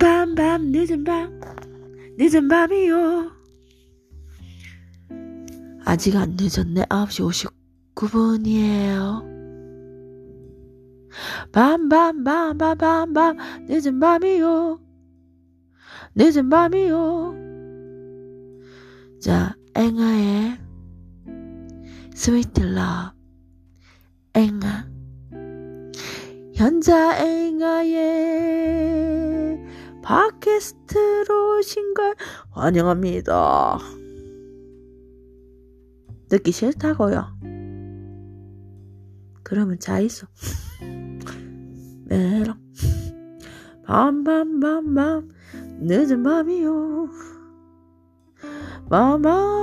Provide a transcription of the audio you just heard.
밤 늦은 밤 늦은 밤이요. 아직 안 늦었네. 9시 59분이에요. 밤밤밤밤밤밤 늦은 밤이요. 늦은 밤이요. 자 엥아의 Sweet Love 엥아. 현자 앵아의 팟캐스트로 오신 걸 환영합니다. 듣기 싫다고요? 그러면 자 있어. 메롱. 밤밤밤밤 늦은 밤이요. 밤밤.